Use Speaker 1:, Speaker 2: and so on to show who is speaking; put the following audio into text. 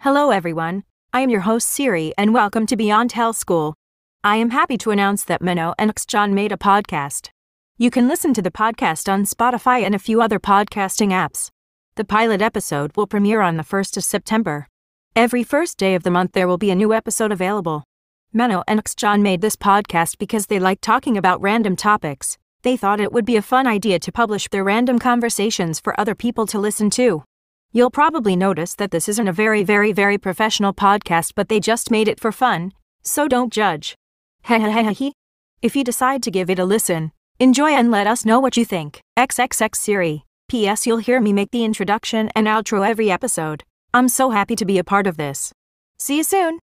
Speaker 1: Hello, everyone. I am your host, Siri, and welcome to Beyond Hell School. I am happy to announce that Menno and John made a podcast. You can listen to the podcast on Spotify and a few other podcasting apps. The pilot episode will premiere on the 1st of September. Every first day of the month, there will be a new episode available. Menno and John made this podcast because they like talking about random topics. They thought it would be a fun idea to publish their random conversations for other people to listen to. You'll probably notice that this isn't a very, very, very professional podcast, but they just made it for fun, so don't judge. If you decide to give it a listen, enjoy and let us know what you think. XXX Siri. P.S. You'll hear me make the introduction and outro every episode. I'm so happy to be a part of this. See you soon.